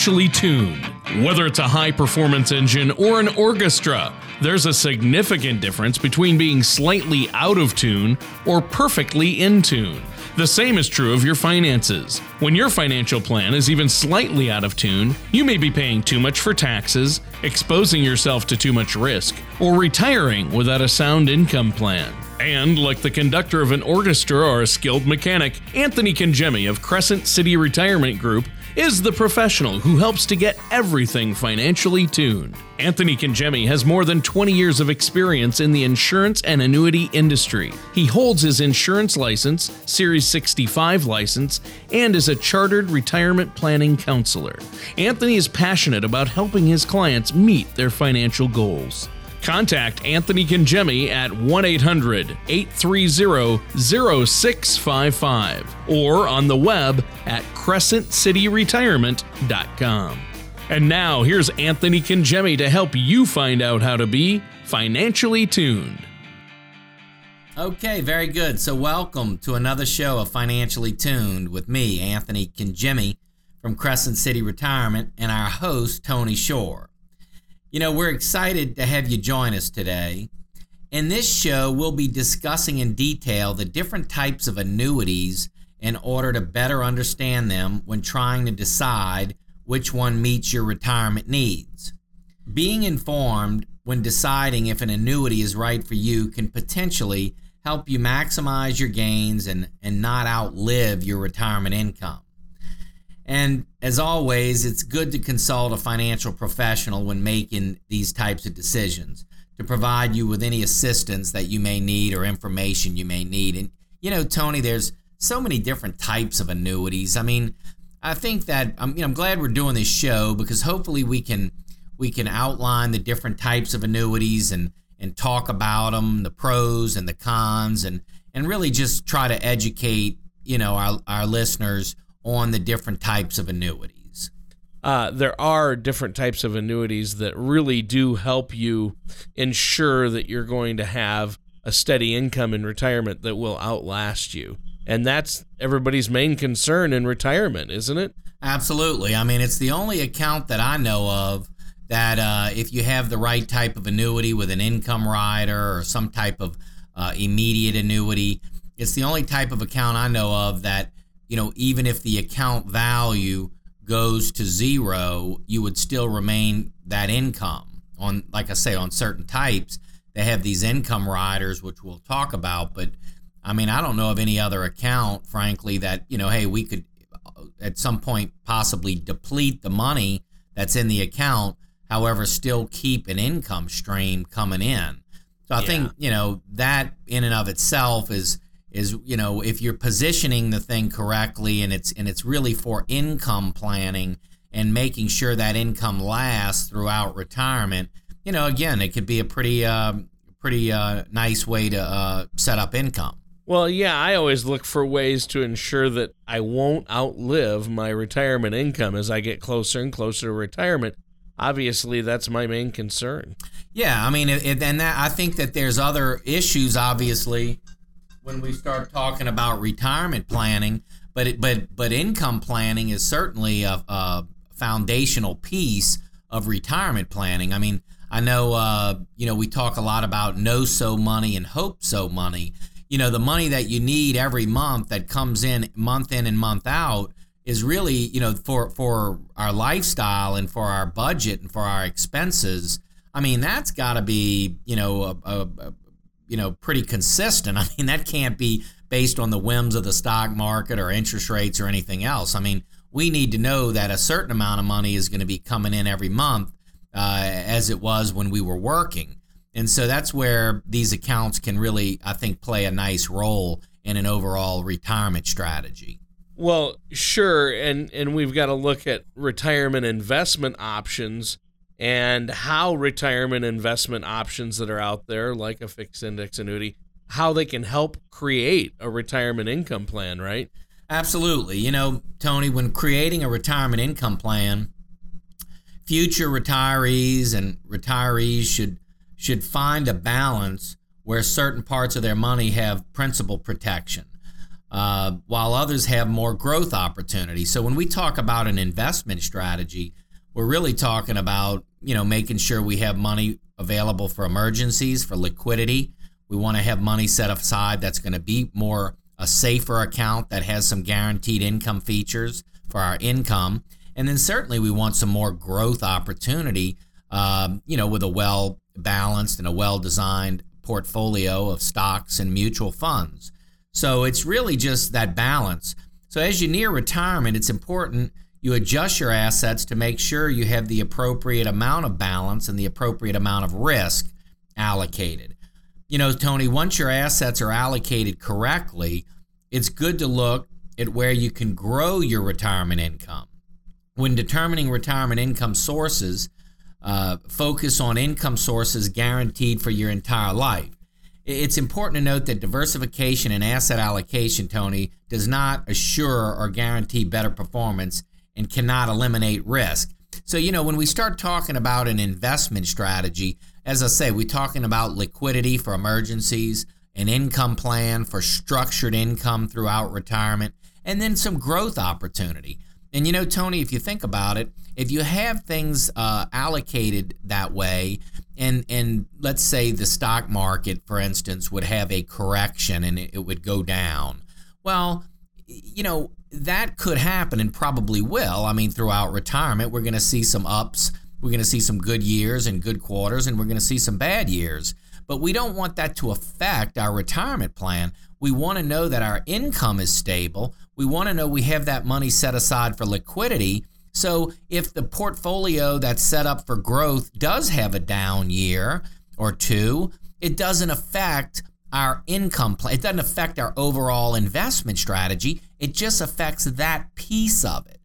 financially tuned. Whether it's a high performance engine or an orchestra, there's a significant difference between being slightly out of tune or perfectly in tune. The same is true of your finances. When your financial plan is even slightly out of tune, you may be paying too much for taxes, exposing yourself to too much risk, or retiring without a sound income plan. And, like the conductor of an orchestra or a skilled mechanic, Anthony Congemi of Crescent City Retirement Group is the professional who helps to get everything financially tuned. Anthony Congemi has more than 20 years of experience in the insurance and annuity industry. He holds his insurance license, Series 65 license, and is a chartered retirement planning counselor. Anthony is passionate about helping his clients meet their financial goals. Contact Anthony Congemi at 1 800 830 0655 or on the web at crescentcityretirement.com. And now here's Anthony Congemi to help you find out how to be financially tuned. Okay, very good. So, welcome to another show of Financially Tuned with me, Anthony Congemi from Crescent City Retirement, and our host, Tony Shore. You know, we're excited to have you join us today. In this show, we'll be discussing in detail the different types of annuities in order to better understand them when trying to decide which one meets your retirement needs. Being informed when deciding if an annuity is right for you can potentially help you maximize your gains and, and not outlive your retirement income. And as always, it's good to consult a financial professional when making these types of decisions to provide you with any assistance that you may need or information you may need. And, you know, Tony, there's so many different types of annuities. I mean, I think that I'm, you know, I'm glad we're doing this show because hopefully we can we can outline the different types of annuities and and talk about them, the pros and the cons, and and really just try to educate you know our our listeners on the different types of annuities? Uh, there are different types of annuities that really do help you ensure that you're going to have a steady income in retirement that will outlast you. And that's everybody's main concern in retirement, isn't it? Absolutely. I mean, it's the only account that I know of that uh, if you have the right type of annuity with an income rider or some type of uh, immediate annuity, it's the only type of account I know of that you know, even if the account value goes to zero, you would still remain that income on, like I say, on certain types. They have these income riders, which we'll talk about. But I mean, I don't know of any other account, frankly, that, you know, hey, we could uh, at some point possibly deplete the money that's in the account, however, still keep an income stream coming in. So I yeah. think, you know, that in and of itself is is you know if you're positioning the thing correctly and it's and it's really for income planning and making sure that income lasts throughout retirement you know again it could be a pretty uh, pretty uh, nice way to uh, set up income. Well yeah i always look for ways to ensure that i won't outlive my retirement income as i get closer and closer to retirement. Obviously that's my main concern. Yeah i mean and that i think that there's other issues obviously when we start talking about retirement planning. But it, but but income planning is certainly a, a foundational piece of retirement planning. I mean, I know uh, you know we talk a lot about know so money and hope so money. You know, the money that you need every month that comes in month in and month out is really you know for for our lifestyle and for our budget and for our expenses. I mean, that's got to be you know a, a, you know pretty consistent. I mean, that can't be based on the whims of the stock market or interest rates or anything else. I mean, we need to know that a certain amount of money is going to be coming in every month, uh, as it was when we were working. And so that's where these accounts can really, I think, play a nice role in an overall retirement strategy. Well, sure, and and we've got to look at retirement investment options and how retirement investment options that are out there, like a fixed index annuity, how they can help create a retirement income plan, right? Absolutely. You know, Tony, when creating a retirement income plan, future retirees and retirees should should find a balance where certain parts of their money have principal protection. uh, while others have more growth opportunity. So when we talk about an investment strategy, we're really talking about you know making sure we have money available for emergencies, for liquidity. We want to have money set aside that's going to be more a safer account that has some guaranteed income features for our income. And then certainly we want some more growth opportunity, um, you know, with a well balanced and a well designed portfolio of stocks and mutual funds. So it's really just that balance. So as you near retirement, it's important you adjust your assets to make sure you have the appropriate amount of balance and the appropriate amount of risk allocated. You know, Tony, once your assets are allocated correctly, it's good to look at where you can grow your retirement income. When determining retirement income sources, uh, focus on income sources guaranteed for your entire life. It's important to note that diversification and asset allocation, Tony, does not assure or guarantee better performance and cannot eliminate risk. So, you know, when we start talking about an investment strategy, as I say, we're talking about liquidity for emergencies, an income plan for structured income throughout retirement, and then some growth opportunity. And you know, Tony, if you think about it, if you have things uh, allocated that way, and and let's say the stock market, for instance, would have a correction and it, it would go down, well, you know that could happen and probably will. I mean, throughout retirement, we're going to see some ups, we're going to see some good years and good quarters, and we're going to see some bad years. But we don't want that to affect our retirement plan. We want to know that our income is stable. We want to know we have that money set aside for liquidity. So if the portfolio that's set up for growth does have a down year or two, it doesn't affect our income plan. It doesn't affect our overall investment strategy. It just affects that piece of it.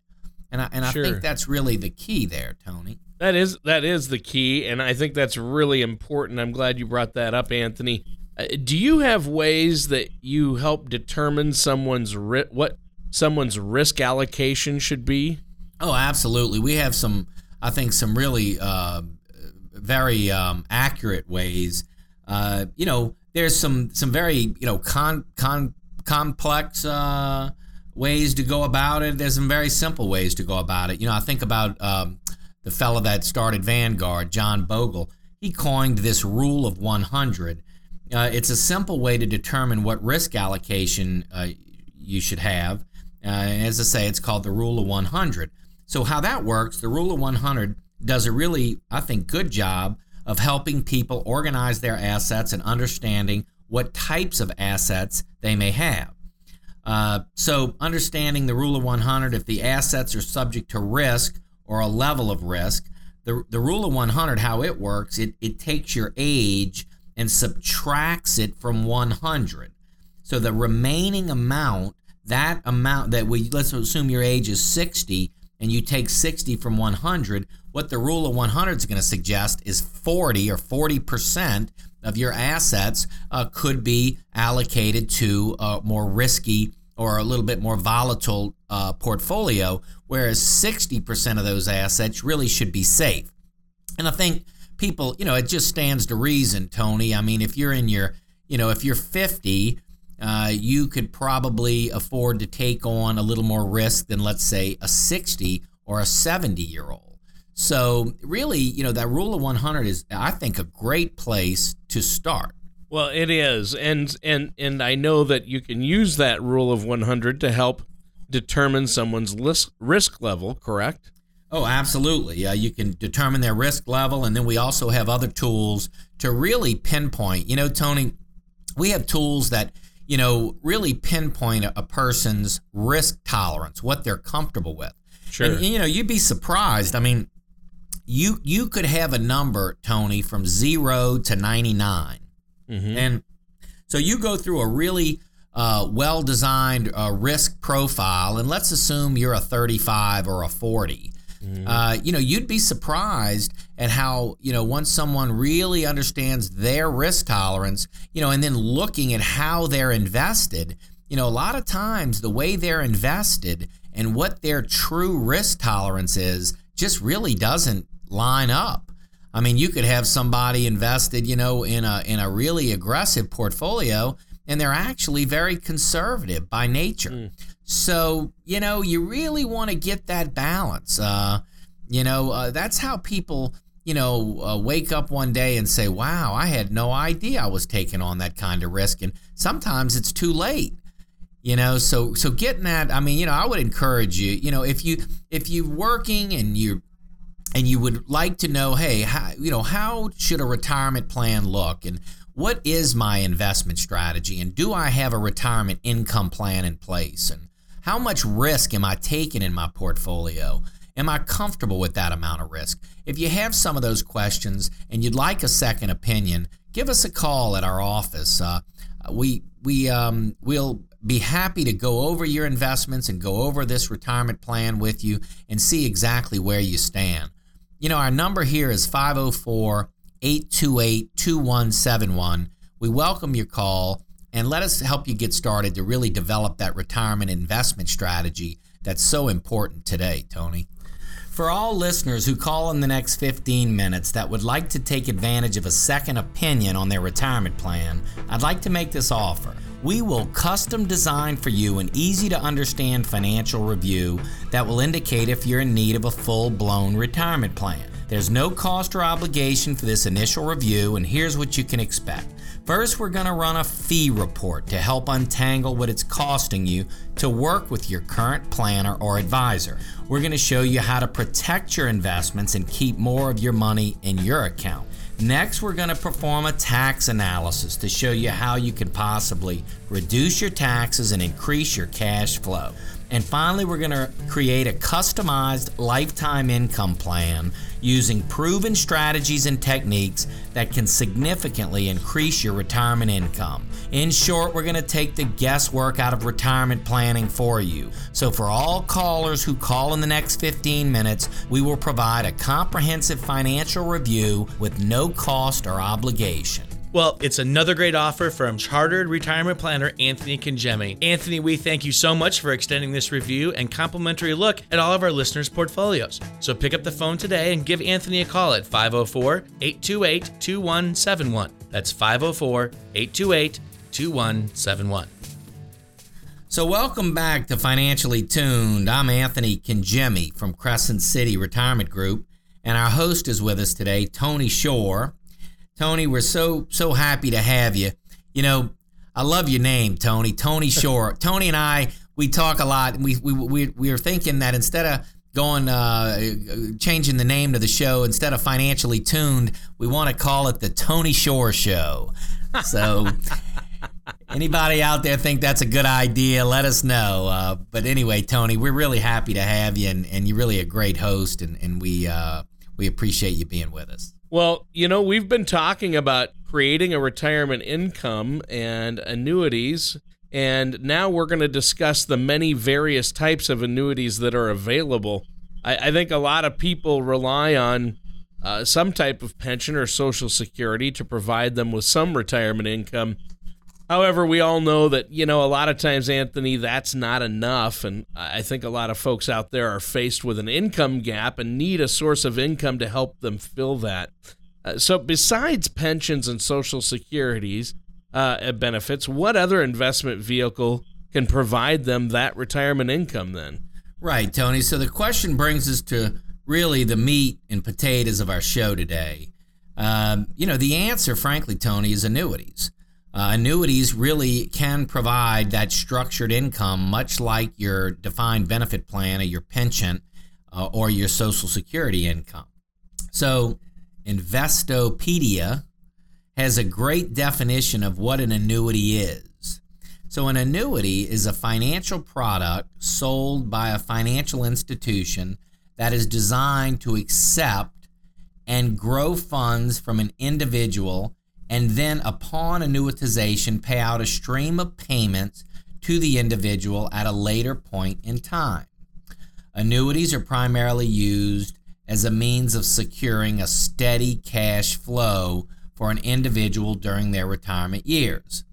And I, and I think that's really the key there, Tony. That is that is the key, and I think that's really important. I'm glad you brought that up, Anthony. Uh, do you have ways that you help determine someone's ri- what someone's risk allocation should be? Oh, absolutely. We have some, I think, some really uh, very um, accurate ways. Uh, you know, there's some some very you know con, con complex uh, ways to go about it. There's some very simple ways to go about it. You know, I think about um, the fellow that started Vanguard, John Bogle, he coined this rule of 100. Uh, it's a simple way to determine what risk allocation uh, you should have. Uh, as I say, it's called the rule of 100. So, how that works, the rule of 100 does a really, I think, good job of helping people organize their assets and understanding what types of assets they may have. Uh, so, understanding the rule of 100, if the assets are subject to risk, or a level of risk. The, the rule of 100, how it works, it, it takes your age and subtracts it from 100. So the remaining amount, that amount that we, let's assume your age is 60 and you take 60 from 100, what the rule of 100 is going to suggest is 40 or 40% of your assets uh, could be allocated to a more risky or a little bit more volatile uh, portfolio, whereas 60% of those assets really should be safe. And I think people, you know, it just stands to reason, Tony. I mean, if you're in your, you know, if you're 50, uh, you could probably afford to take on a little more risk than, let's say, a 60 or a 70 year old. So, really, you know, that rule of 100 is, I think, a great place to start. Well, it is, and and and I know that you can use that rule of 100 to help determine someone's risk risk level. Correct? Oh, absolutely. Yeah, you can determine their risk level, and then we also have other tools to really pinpoint. You know, Tony, we have tools that you know really pinpoint a, person's risk tolerance, what they're comfortable with. Sure. And, you know, you'd be surprised. I mean, you you could have a number, Tony, from zero to ninety nine Mm-hmm. And so you go through a really uh, well designed uh, risk profile, and let's assume you're a 35 or a 40. Mm-hmm. Uh, you know, you'd be surprised at how, you know, once someone really understands their risk tolerance, you know, and then looking at how they're invested, you know, a lot of times the way they're invested and what their true risk tolerance is just really doesn't line up. I mean, you could have somebody invested, you know, in a in a really aggressive portfolio, and they're actually very conservative by nature. Mm. So, you know, you really want to get that balance. Uh, you know, uh, that's how people, you know, uh, wake up one day and say, wow, I had no idea I was taking on that kind of risk. And sometimes it's too late. You know, so so getting that, I mean, you know, I would encourage you, you know, if you if you're working and you're and you would like to know, hey, how, you know, how should a retirement plan look and what is my investment strategy and do I have a retirement income plan in place and how much risk am I taking in my portfolio? Am I comfortable with that amount of risk? If you have some of those questions and you'd like a second opinion, give us a call at our office. Uh, we we um, we'll be happy to go over your investments and go over this retirement plan with you and see exactly where you stand. You know, our number here is 504 828 2171. We welcome your call and let us help you get started to really develop that retirement investment strategy that's so important today, Tony. For all listeners who call in the next 15 minutes that would like to take advantage of a second opinion on their retirement plan, I'd like to make this offer. We will custom design for you an easy to understand financial review that will indicate if you're in need of a full blown retirement plan. There's no cost or obligation for this initial review, and here's what you can expect. First, we're going to run a fee report to help untangle what it's costing you to work with your current planner or advisor. We're going to show you how to protect your investments and keep more of your money in your account. Next, we're going to perform a tax analysis to show you how you can possibly reduce your taxes and increase your cash flow. And finally, we're going to create a customized lifetime income plan using proven strategies and techniques that can significantly increase your retirement income. In short, we're going to take the guesswork out of retirement planning for you. So, for all callers who call in the next 15 minutes, we will provide a comprehensive financial review with no cost or obligation. Well, it's another great offer from Chartered Retirement Planner Anthony Congemi. Anthony, we thank you so much for extending this review and complimentary look at all of our listeners' portfolios. So pick up the phone today and give Anthony a call at 504 828 2171. That's 504 828 2171. So, welcome back to Financially Tuned. I'm Anthony Congemi from Crescent City Retirement Group, and our host is with us today, Tony Shore. Tony, we're so so happy to have you. You know, I love your name, Tony. Tony Shore. Tony and I, we talk a lot. We we we we are thinking that instead of going uh, changing the name to the show instead of financially tuned, we want to call it the Tony Shore Show. So. Anybody out there think that's a good idea? Let us know. Uh, but anyway, Tony, we're really happy to have you, and, and you're really a great host, and, and we uh, we appreciate you being with us. Well, you know, we've been talking about creating a retirement income and annuities, and now we're going to discuss the many various types of annuities that are available. I, I think a lot of people rely on uh, some type of pension or social security to provide them with some retirement income. However, we all know that, you know, a lot of times, Anthony, that's not enough. And I think a lot of folks out there are faced with an income gap and need a source of income to help them fill that. Uh, so, besides pensions and social securities uh, benefits, what other investment vehicle can provide them that retirement income then? Right, Tony. So, the question brings us to really the meat and potatoes of our show today. Um, you know, the answer, frankly, Tony, is annuities. Uh, annuities really can provide that structured income, much like your defined benefit plan or your pension uh, or your Social Security income. So, Investopedia has a great definition of what an annuity is. So, an annuity is a financial product sold by a financial institution that is designed to accept and grow funds from an individual and then, upon annuitization, pay out a stream of payments to the individual at a later point in time. Annuities are primarily used as a means of securing a steady cash flow for an individual during their retirement years.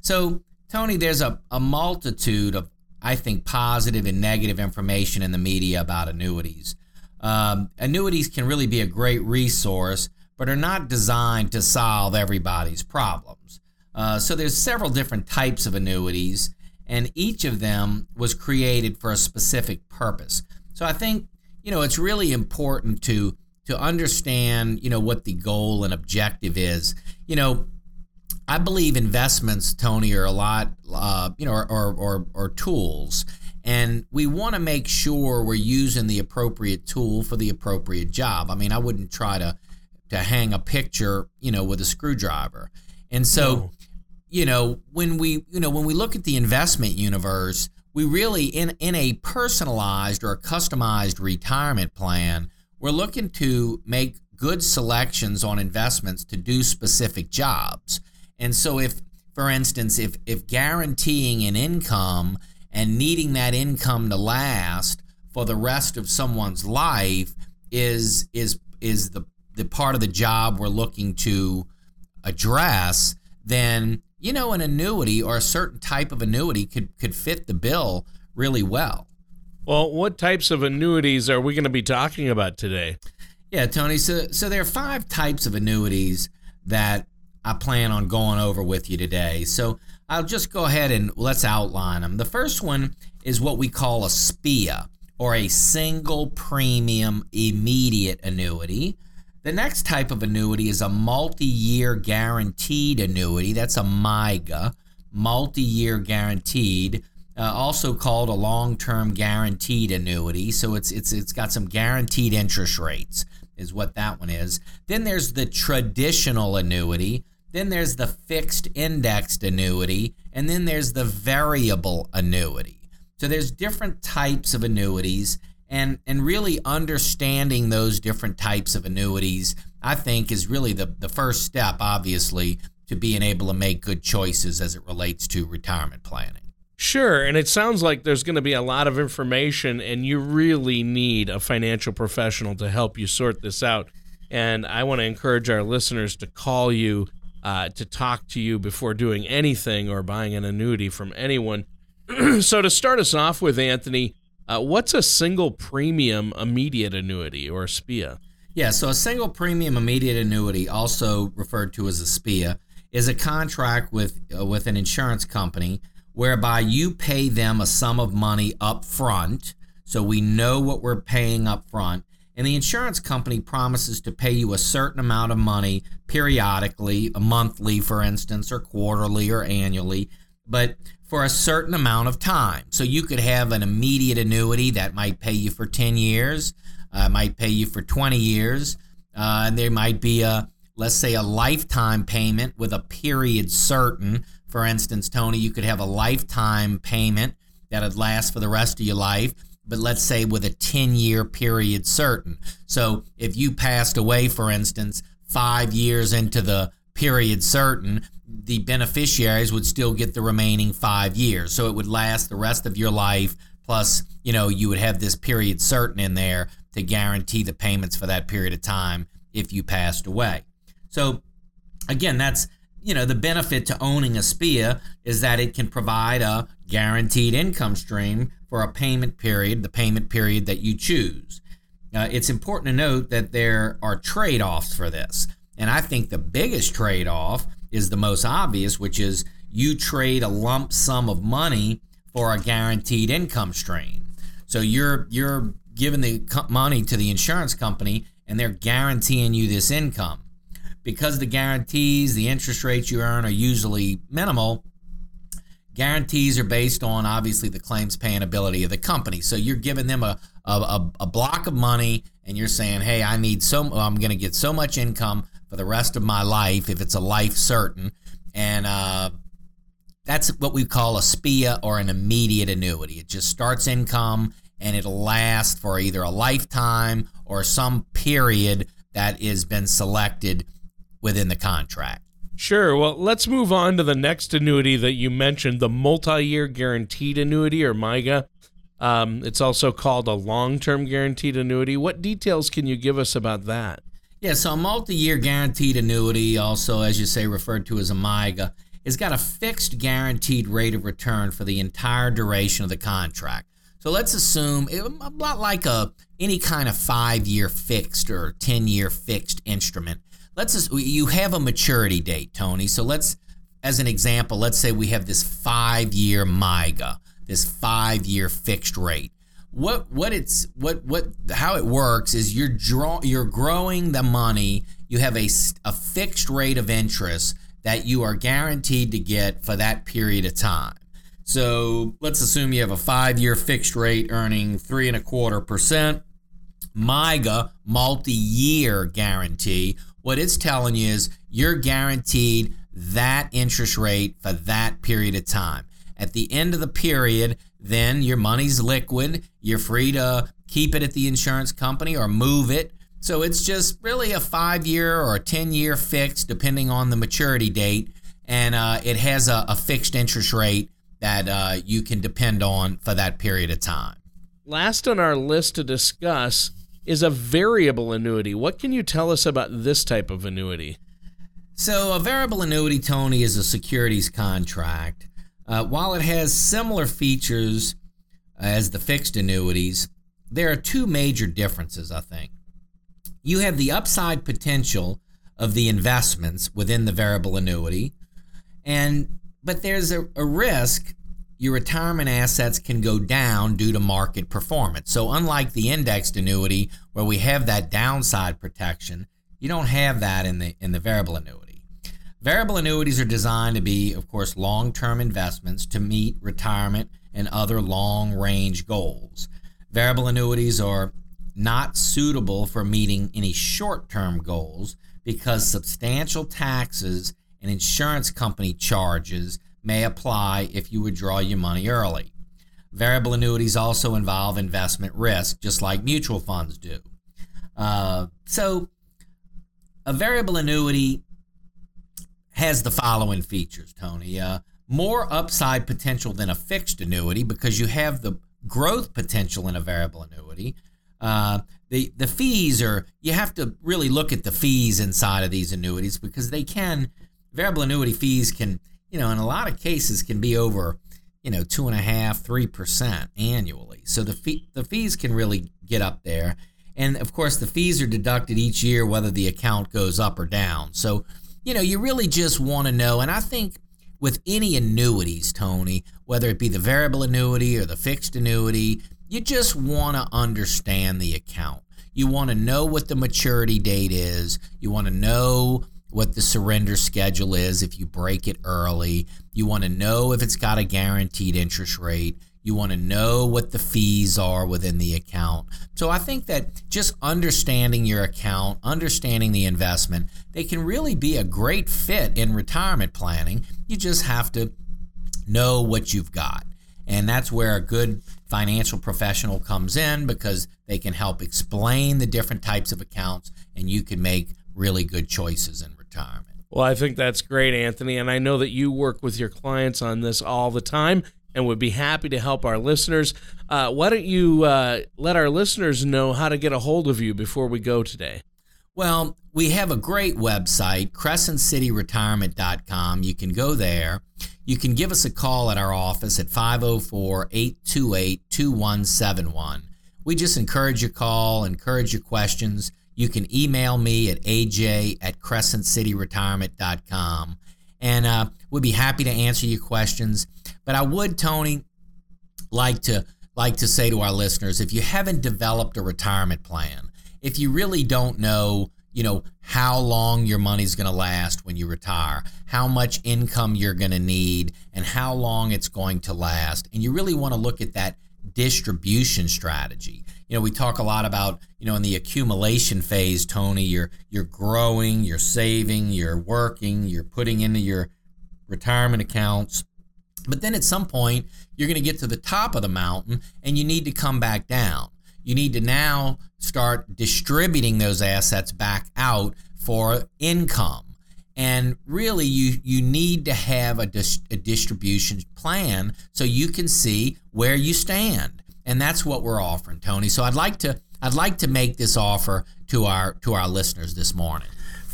So, Tony, there's a, a multitude of, I think, positive and negative information in the media about annuities. Um, annuities can really be a great resource, but are not designed to solve everybody's problems. Uh, so there's several different types of annuities, and each of them was created for a specific purpose. So I think you know it's really important to to understand you know what the goal and objective is. You know, I believe investments, Tony, are a lot uh, you know or, or, or, tools. And we want to make sure we're using the appropriate tool for the appropriate job. I mean, I wouldn't try to to hang a picture, you know, with a screwdriver. And so, no. you know, when we, you know, when we look at the investment universe, we really in in a personalized or a customized retirement plan, we're looking to make good selections on investments to do specific jobs. And so if for instance, if if guaranteeing an income and needing that income to last for the rest of someone's life is is is the the part of the job we're looking to address, then you know an annuity or a certain type of annuity could could fit the bill really well. Well, what types of annuities are we going to be talking about today? Yeah, Tony. So so there are five types of annuities that I plan on going over with you today. So I'll just go ahead and let's outline them. The first one is what we call a SPIA or a single premium immediate annuity. The next type of annuity is a multi year guaranteed annuity. That's a MYGA, multi year guaranteed. Uh, also called a long-term guaranteed annuity. So it's it's it's got some guaranteed interest rates is what that one is. Then there's the traditional annuity. Then there's the fixed indexed annuity, and then there's the variable annuity. So there's different types of annuities and and really understanding those different types of annuities I think is really the the first step obviously to being able to make good choices as it relates to retirement planning. Sure, and it sounds like there's going to be a lot of information and you really need a financial professional to help you sort this out. And I want to encourage our listeners to call you uh, to talk to you before doing anything or buying an annuity from anyone. so, to start us off with, Anthony, uh, what's a single premium immediate annuity or SPIA? Yeah, so a single premium immediate annuity, also referred to as a SPIA, is a contract with uh, with an insurance company whereby you pay them a sum of money up front, so we know what we're paying up front, and the insurance company promises to pay you a certain amount of money periodically, monthly, for instance, or quarterly or annually, but for a certain amount of time. So you could have an immediate annuity that might pay you for 10 years, uh, might pay you for 20 years, uh, and there might be a, let's say, a lifetime payment with a period certain. For instance, Tony, you could have a lifetime payment that would last for the rest of your life but let's say with a 10 year period certain. So if you passed away, for instance, five years into the period certain, the beneficiaries would still get the remaining five years. So it would last the rest of your life. Plus, you know, you would have this period certain in there to guarantee the payments for that period of time if you passed away. So, again, that's, you know, the benefit to owning a SPIA is that it can provide a guaranteed income stream for a payment period, the payment period that you choose. Uh, it's important to note that there are trade offs for this. And I think the biggest trade off is the most obvious, which is you trade a lump sum of money for a guaranteed income stream. So you're you're giving the money to the insurance company and they're guaranteeing you this income. Because the guarantees, the interest rates you earn are usually minimal, Guarantees are based on obviously the claims paying ability of the company. So you're giving them a, a, a block of money and you're saying, hey, I need so, I'm going to get so much income for the rest of my life if it's a life certain. And uh, that's what we call a SPIA or an immediate annuity. It just starts income and it'll last for either a lifetime or some period that has been selected within the contract. Sure. Well, let's move on to the next annuity that you mentioned, the multi-year guaranteed annuity or MYGA. Um, it's also called a long-term guaranteed annuity. What details can you give us about that? Yeah, so a multi-year guaranteed annuity, also as you say referred to as a MYGA, has got a fixed guaranteed rate of return for the entire duration of the contract. So let's assume a lot like a any kind of five-year fixed or ten-year fixed instrument let's you have a maturity date, Tony. So let's as an example, let's say we have this five year MYGA, this five year fixed rate. What what it's what what how it works is you're draw you're growing the money. You have a, a fixed rate of interest that you are guaranteed to get for that period of time. So let's assume you have a five year fixed rate earning three and a quarter percent. MYGA, multi year guarantee, what it's telling you is you're guaranteed that interest rate for that period of time. At the end of the period, then your money's liquid. You're free to keep it at the insurance company or move it. So it's just really a five year or a 10 year fix, depending on the maturity date. And uh, it has a, a, fixed interest rate that uh, you can depend on for that period of time. Last on our list to discuss is a variable annuity. What can you tell us about this type of annuity? So, a variable annuity, Tony, is a securities contract. Uh, while it has similar features as the fixed annuities, there are two major differences, I think. You have the upside potential of the investments within the variable annuity, and but there's a, a risk your retirement assets can go down due to market performance. So, unlike the indexed annuity where we have that downside protection, you don't have that in the in the variable annuity. Variable annuities are designed to be, of course, long term investments to meet retirement and other long range goals. Variable annuities are not suitable for meeting any short term goals because substantial taxes and insurance company charges may apply if you withdraw your money early. Variable annuities also involve investment risk, just like mutual funds do. Uh, so, a variable annuity has the following features, Tony. Uh, more upside potential than a fixed annuity because you have the growth potential in a variable annuity. Uh, the the fees are you have to really look at the fees inside of these annuities because they can variable annuity fees can you know in a lot of cases can be over you know two and a half three percent annually. So the fee, the fees can really get up there, and of course the fees are deducted each year whether the account goes up or down. So you know, you really just want to know. And I think with any annuities, Tony, whether it be the variable annuity or the fixed annuity, you just want to understand the account. You want to know what the maturity date is. You want to know what the surrender schedule is if you break it early. You want to know if it's got a guaranteed interest rate. You want to know what the fees are within the account. So I think that just understanding your account, understanding the investment, they can really be a great fit in retirement planning. You just have to know what you've got. And that's where a good financial professional comes in because they can help explain the different types of accounts and you can make really good choices in retirement. Well, I think that's great, Anthony. And I know that you work with your clients on this all the time and would be happy to help our listeners. Uh, why don't you uh, let our listeners know how to get a hold of you before we go today? Well, we have a great website, crescentcityretirement.com. You can go there. You can give us a call at our office at 504 828 2171. We just encourage your call, encourage your questions. You can email me at aj at crescentcityretirement.com and uh, we'd be happy to answer your questions. But I would, Tony, like to like to say to our listeners, if you haven't developed a retirement plan, if you really don't know, you know, how long your money's going to last when you retire, how much income you're going to need, and how long it's going to last, and you really want to look at that distribution strategy you know, we talk a lot about, you know, in the accumulation phase, Tony, you're you're growing, you're saving, you're working, you're putting into your retirement accounts. But then at some point, you're going to get to the top of the mountain and you need to come back down. You need to now start distributing those assets back out for income. And really, you, you need to have a, dis- a distribution plan so you can see where you stand and that's what we're offering, Tony. So I'd like to I'd like to make this offer to our to our listeners this morning.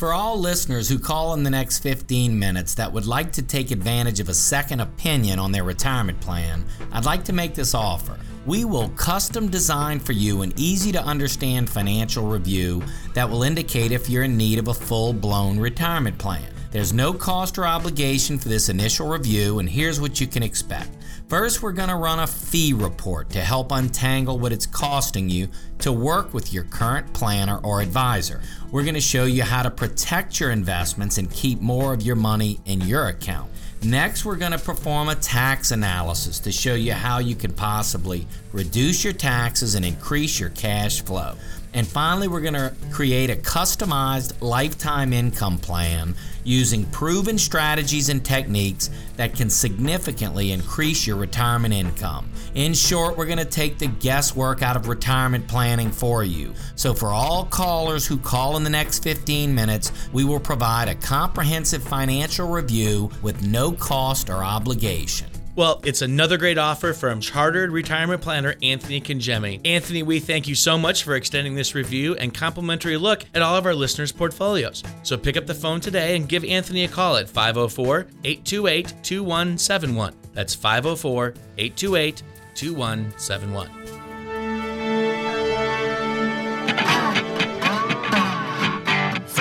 For all listeners who call in the next 15 minutes that would like to take advantage of a second opinion on their retirement plan, I'd like to make this offer. We will custom design for you an easy to understand financial review that will indicate if you're in need of a full blown retirement plan. There's no cost or obligation for this initial review, and here's what you can expect. First, we're going to run a fee report to help untangle what it's costing you to work with your current planner or advisor. We're going to show you how to protect your investments and keep more of your money in your account. Next, we're going to perform a tax analysis to show you how you can possibly reduce your taxes and increase your cash flow. And finally, we're going to create a customized lifetime income plan using proven strategies and techniques that can significantly increase your retirement income. In short, we're going to take the guesswork out of retirement planning for you. So, for all callers who call in the next 15 minutes, we will provide a comprehensive financial review with no cost or obligation. Well, it's another great offer from Chartered Retirement Planner Anthony Congemi. Anthony, we thank you so much for extending this review and complimentary look at all of our listeners' portfolios. So pick up the phone today and give Anthony a call at 504 828 2171. That's 504 828 2171.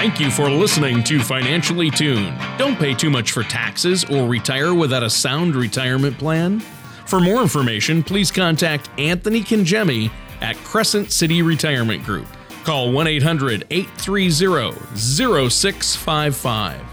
Thank you for listening to Financially Tuned. Don't pay too much for taxes or retire without a sound retirement plan. For more information, please contact Anthony Congemi at Crescent City Retirement Group. Call 1 800 830 0655